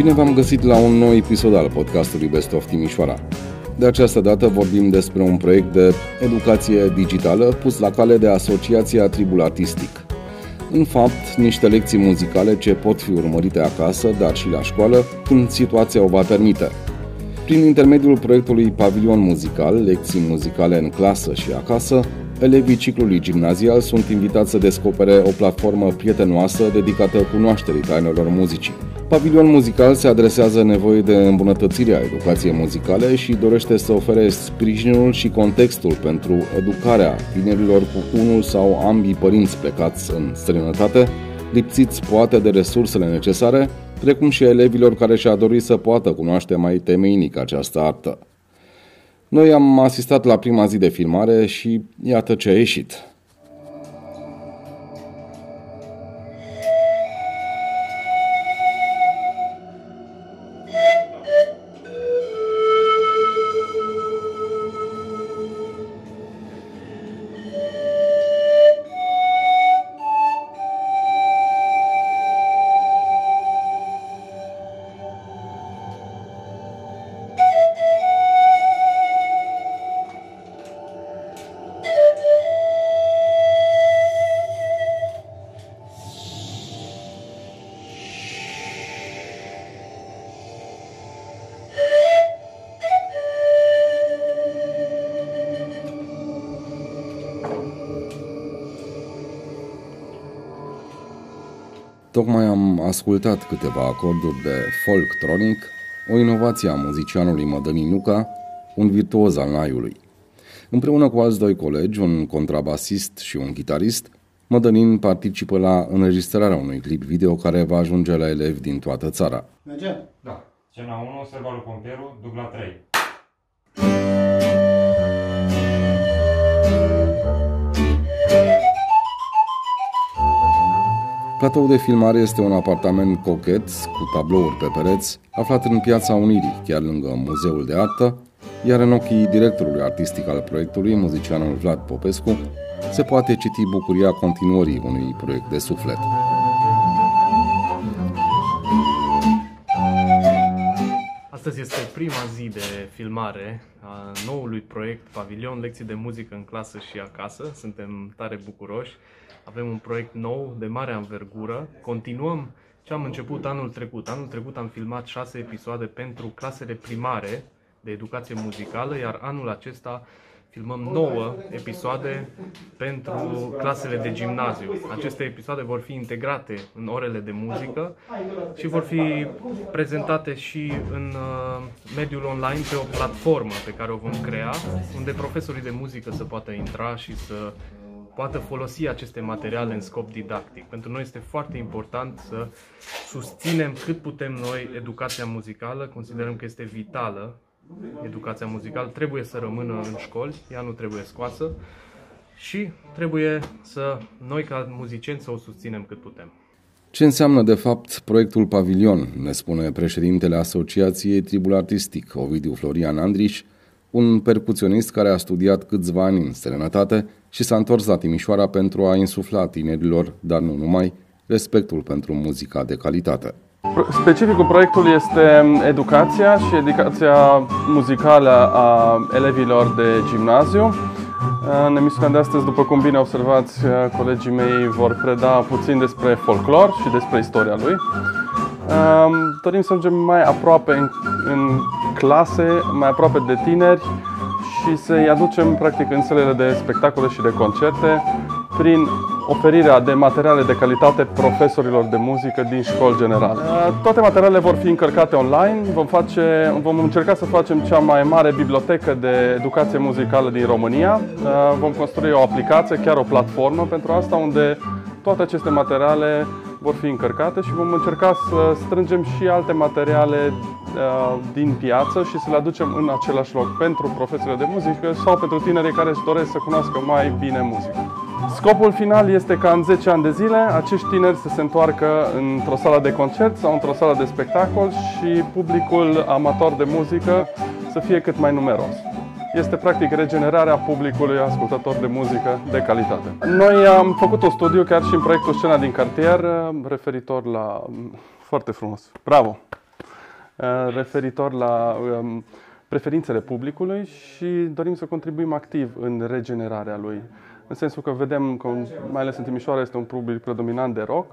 Bine v-am găsit la un nou episod al podcastului Best of Timișoara. De această dată vorbim despre un proiect de educație digitală pus la cale de Asociația Tribul Artistic. În fapt, niște lecții muzicale ce pot fi urmărite acasă, dar și la școală, când situația o va permite. Prin intermediul proiectului Pavilion Muzical, lecții muzicale în clasă și acasă, elevii ciclului gimnazial sunt invitați să descopere o platformă prietenoasă dedicată cunoașterii tainelor muzicii. Pavilion Muzical se adresează nevoii de îmbunătățire a educației muzicale și dorește să ofere sprijinul și contextul pentru educarea tinerilor cu unul sau ambii părinți plecați în străinătate, lipsiți poate de resursele necesare, precum și elevilor care și-a dorit să poată cunoaște mai temeinic această artă. Noi am asistat la prima zi de filmare și iată ce a ieșit. Ascultat câteva acorduri de folktronic, o inovație a muzicianului Mădălin Nuca, un virtuoz al naiului. Împreună cu alți doi colegi, un contrabasist și un gitarist, Mădălin participă la înregistrarea unui clip video care va ajunge la elevi din toată țara. Merge? Da. Scena 1, Servalu Pompieru, dubla 3. Platou de filmare este un apartament cochet cu tablouri pe pereți, aflat în Piața Unirii, chiar lângă Muzeul de Artă, iar în ochii directorului artistic al proiectului, muzicianul Vlad Popescu, se poate citi bucuria continuării unui proiect de suflet. Astăzi este prima zi de filmare a noului proiect Pavilion, lecții de muzică în clasă și acasă. Suntem tare bucuroși. Avem un proiect nou de mare anvergură. Continuăm ce am început anul trecut. Anul trecut am filmat șase episoade pentru clasele primare de educație muzicală, iar anul acesta filmăm 9 episoade pentru clasele de gimnaziu. Aceste episoade vor fi integrate în orele de muzică și vor fi prezentate și în uh, mediul online pe o platformă pe care o vom crea, unde profesorii de muzică să poată intra și să poată folosi aceste materiale în scop didactic. Pentru noi este foarte important să susținem cât putem noi educația muzicală, considerăm că este vitală educația muzicală, trebuie să rămână în școli, ea nu trebuie scoasă și trebuie să noi ca muzicieni să o susținem cât putem. Ce înseamnă de fapt proiectul Pavilion, ne spune președintele Asociației Tribul Artistic, Ovidiu Florian Andriș, un percuționist care a studiat câțiva ani în străinătate și s-a întors la Timișoara pentru a insufla tinerilor, dar nu numai, respectul pentru muzica de calitate. Specificul proiectului este educația și educația muzicală a elevilor de gimnaziu. În emisiunea de astăzi, după cum bine observați, colegii mei vor preda puțin despre folclor și despre istoria lui. Dorim să ajungem mai aproape în, în clase, mai aproape de tineri și să-i aducem practic în sălile de spectacole și de concerte prin oferirea de materiale de calitate profesorilor de muzică din școli generale. Toate materialele vor fi încărcate online, vom, face, vom încerca să facem cea mai mare bibliotecă de educație muzicală din România. Vom construi o aplicație, chiar o platformă pentru asta, unde toate aceste materiale vor fi încărcate și vom încerca să strângem și alte materiale uh, din piață și să le aducem în același loc pentru profesorii de muzică sau pentru tinerii care își doresc să cunoască mai bine muzica. Scopul final este ca în 10 ani de zile acești tineri să se întoarcă într-o sală de concert sau într-o sală de spectacol și publicul amator de muzică să fie cât mai numeros este practic regenerarea publicului ascultător de muzică de calitate. Noi am făcut un studiu chiar și în proiectul Scena din cartier referitor la... foarte frumos. Bravo! uh, referitor la um, preferințele publicului și dorim să contribuim activ în regenerarea lui. În sensul că vedem că, mai ales în Timișoara, este un public predominant de rock,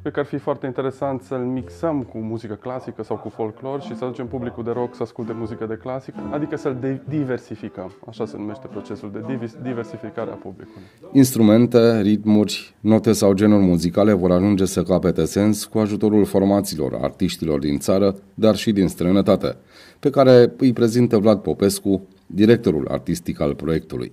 Cred că ar fi foarte interesant să-l mixăm cu muzică clasică sau cu folclor și să aducem publicul de rock să asculte muzică de clasică, adică să-l diversificăm. Așa se numește procesul de diversificare a publicului. Instrumente, ritmuri, note sau genuri muzicale vor ajunge să capete sens cu ajutorul formațiilor artiștilor din țară, dar și din străinătate, pe care îi prezintă Vlad Popescu, directorul artistic al proiectului.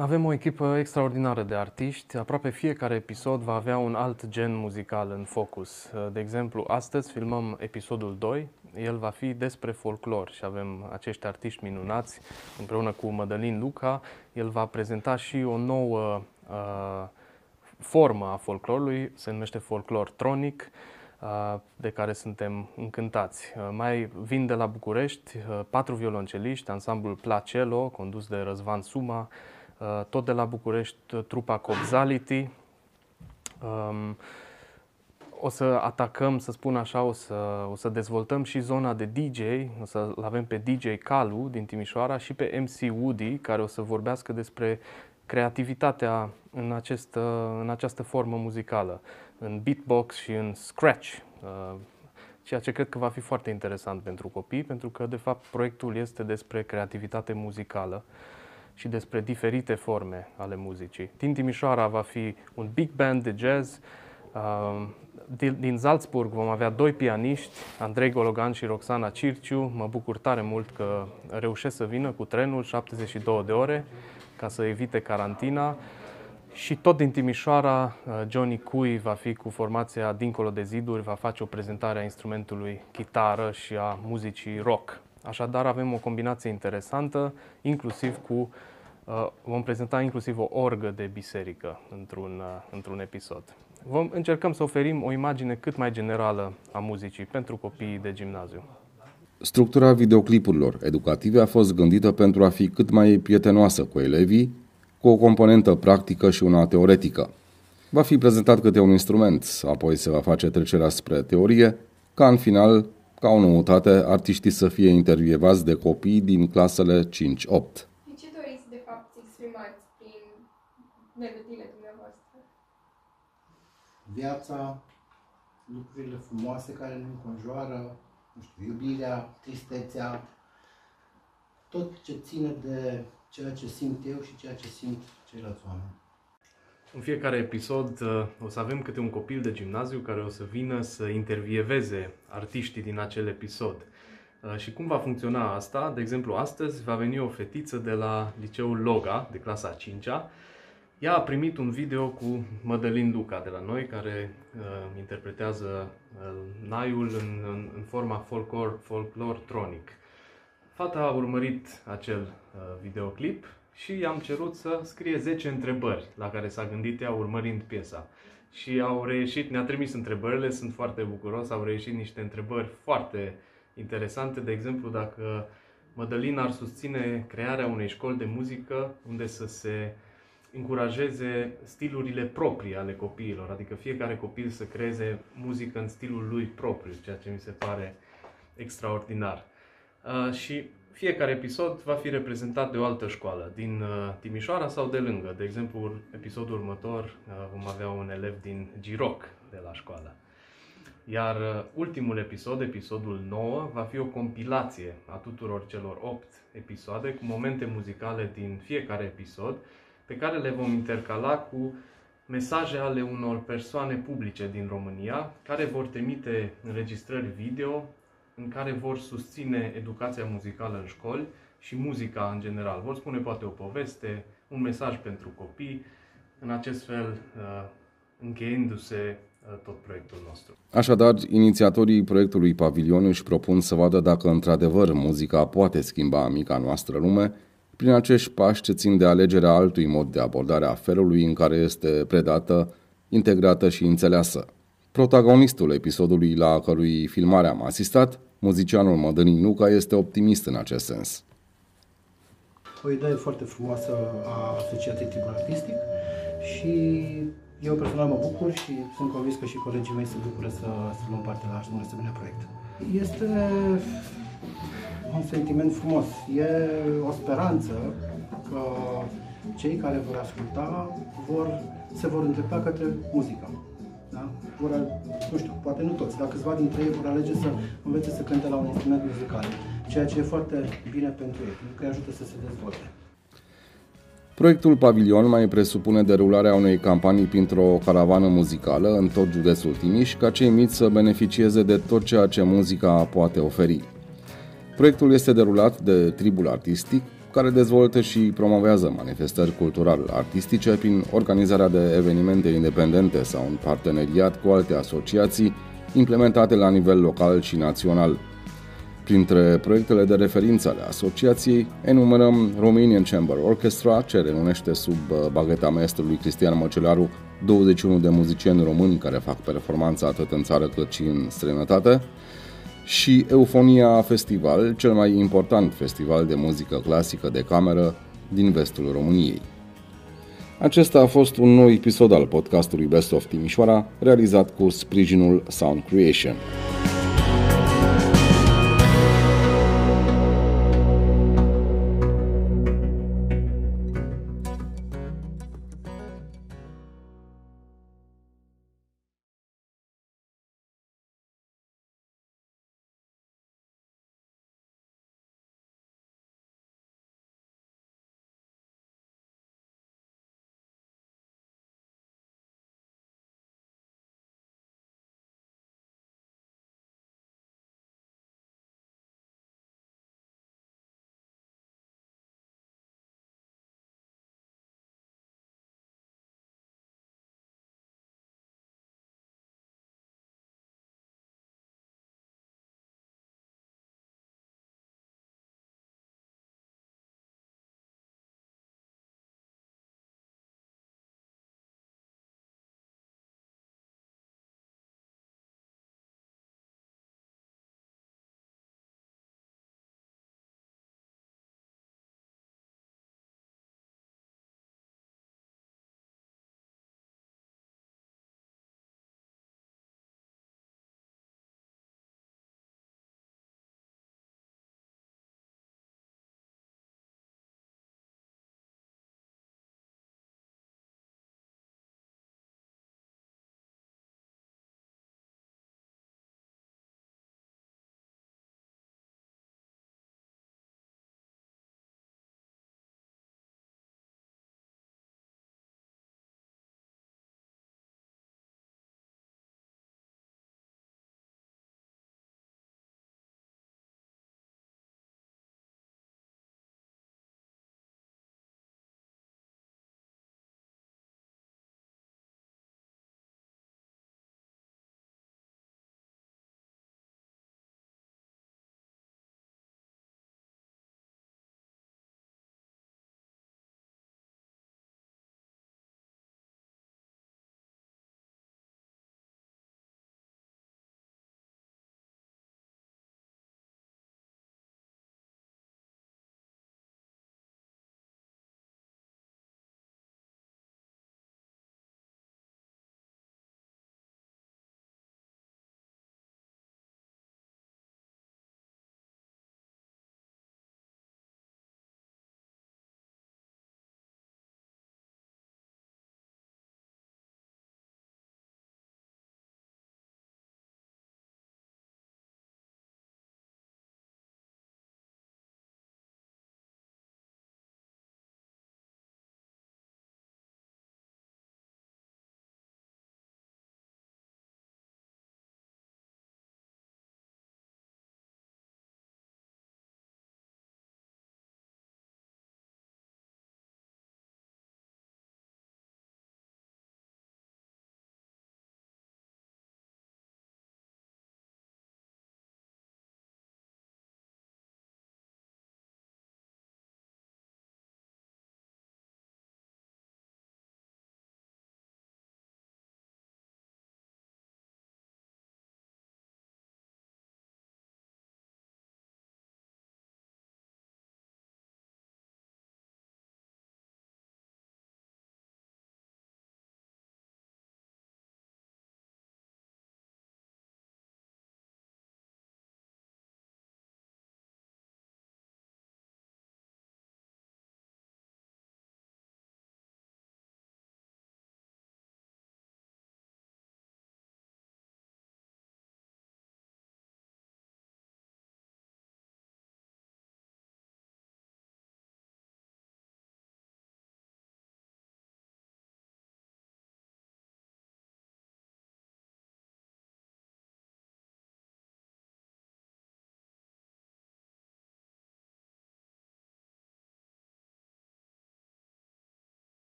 Avem o echipă extraordinară de artiști. Aproape fiecare episod va avea un alt gen muzical în focus. De exemplu, astăzi filmăm episodul 2. El va fi despre folclor și avem acești artiști minunați împreună cu Mădălin Luca. El va prezenta și o nouă uh, formă a folclorului, se numește folclor tronic uh, de care suntem încântați. Uh, mai vin de la București uh, patru violonceliști, ansamblul Placello, condus de Răzvan Suma, Uh, tot de la București, uh, trupa Copzality. Um, o să atacăm, să spun așa, o să, o să dezvoltăm și zona de DJ, o să avem pe DJ Calu din Timișoara și pe MC Woody, care o să vorbească despre creativitatea în, acest, în această formă muzicală, în beatbox și în scratch, uh, ceea ce cred că va fi foarte interesant pentru copii, pentru că, de fapt, proiectul este despre creativitate muzicală și despre diferite forme ale muzicii. Din Timișoara va fi un big band de jazz. Uh, din Salzburg vom avea doi pianiști, Andrei Gologan și Roxana Circiu. Mă bucur tare mult că reușesc să vină cu trenul 72 de ore ca să evite carantina. Și tot din Timișoara, uh, Johnny Cui va fi cu formația Dincolo de Ziduri, va face o prezentare a instrumentului chitară și a muzicii rock. Așadar, avem o combinație interesantă, inclusiv cu uh, vom prezenta inclusiv o orgă de biserică într-un, uh, într-un episod. Vom încercăm să oferim o imagine cât mai generală a muzicii pentru copiii de gimnaziu. Structura videoclipurilor educative a fost gândită pentru a fi cât mai prietenoasă cu elevii, cu o componentă practică și una teoretică. Va fi prezentat câte un instrument, apoi se va face trecerea spre teorie, ca în final ca o noutate, artiștii să fie intervievați de copii din clasele 5-8. Ce doriți, de fapt, să exprimați prin melodiile dumneavoastră? Viața, lucrurile frumoase care ne înconjoară, nu știu, iubirea, tristețea, tot ce ține de ceea ce simt eu și ceea ce simt ceilalți oameni. În fiecare episod uh, o să avem câte un copil de gimnaziu care o să vină să intervieveze artiștii din acel episod. Uh, și cum va funcționa asta? De exemplu, astăzi va veni o fetiță de la liceul Loga, de clasa 5-a. Ea a primit un video cu Mădălin Luca de la noi, care uh, interpretează uh, Naiul în, în, în forma folklor, folklor tronic. Fata a urmărit acel uh, videoclip și i-am cerut să scrie 10 întrebări la care s-a gândit ea urmărind piesa. Și au reieșit, ne-a trimis întrebările, sunt foarte bucuros, au reieșit niște întrebări foarte interesante. De exemplu, dacă Mădălin ar susține crearea unei școli de muzică unde să se încurajeze stilurile proprii ale copiilor, adică fiecare copil să creeze muzică în stilul lui propriu, ceea ce mi se pare extraordinar. Uh, și fiecare episod va fi reprezentat de o altă școală, din uh, Timișoara sau de lângă. De exemplu, episodul următor uh, vom avea un elev din Giroc de la școală. Iar uh, ultimul episod, episodul 9, va fi o compilație a tuturor celor 8 episoade cu momente muzicale din fiecare episod, pe care le vom intercala cu mesaje ale unor persoane publice din România care vor trimite înregistrări video în care vor susține educația muzicală în școli și muzica în general. Vor spune poate o poveste, un mesaj pentru copii, în acest fel uh, încheiindu-se uh, tot proiectul nostru. Așadar, inițiatorii proiectului Pavilion își propun să vadă dacă într-adevăr muzica poate schimba mica noastră lume prin acești pași ce țin de alegerea altui mod de abordare a felului în care este predată, integrată și înțeleasă. Protagonistul episodului la cărui filmare am asistat Muzicianul Mădălin Luca este optimist în acest sens. O idee foarte frumoasă a Asociației Tipul Artistic și eu personal mă bucur și sunt convins că și colegii mei se bucură să, să luăm parte la un asemenea proiect. Este un sentiment frumos. E o speranță că cei care vor asculta vor, se vor îndrepta către muzică. Da? Vor, nu știu, poate nu toți, dar câțiva dintre ei vor alege să învețe să cânte la un instrument muzical, ceea ce e foarte bine pentru ei, pentru că îi ajută să se dezvolte. Proiectul Pavilion mai presupune derularea unei campanii printr-o caravană muzicală în tot județul Timiș, ca cei mici să beneficieze de tot ceea ce muzica poate oferi. Proiectul este derulat de Tribul Artistic, care dezvoltă și promovează manifestări cultural-artistice prin organizarea de evenimente independente sau în parteneriat cu alte asociații implementate la nivel local și național. Printre proiectele de referință ale asociației enumerăm Romanian Chamber Orchestra, ce renunește sub bagheta maestrului Cristian Măcelaru 21 de muzicieni români care fac performanța atât în țară cât și în străinătate, și Eufonia Festival, cel mai important festival de muzică clasică de cameră din vestul României. Acesta a fost un nou episod al podcastului Best of Timișoara, realizat cu sprijinul Sound Creation.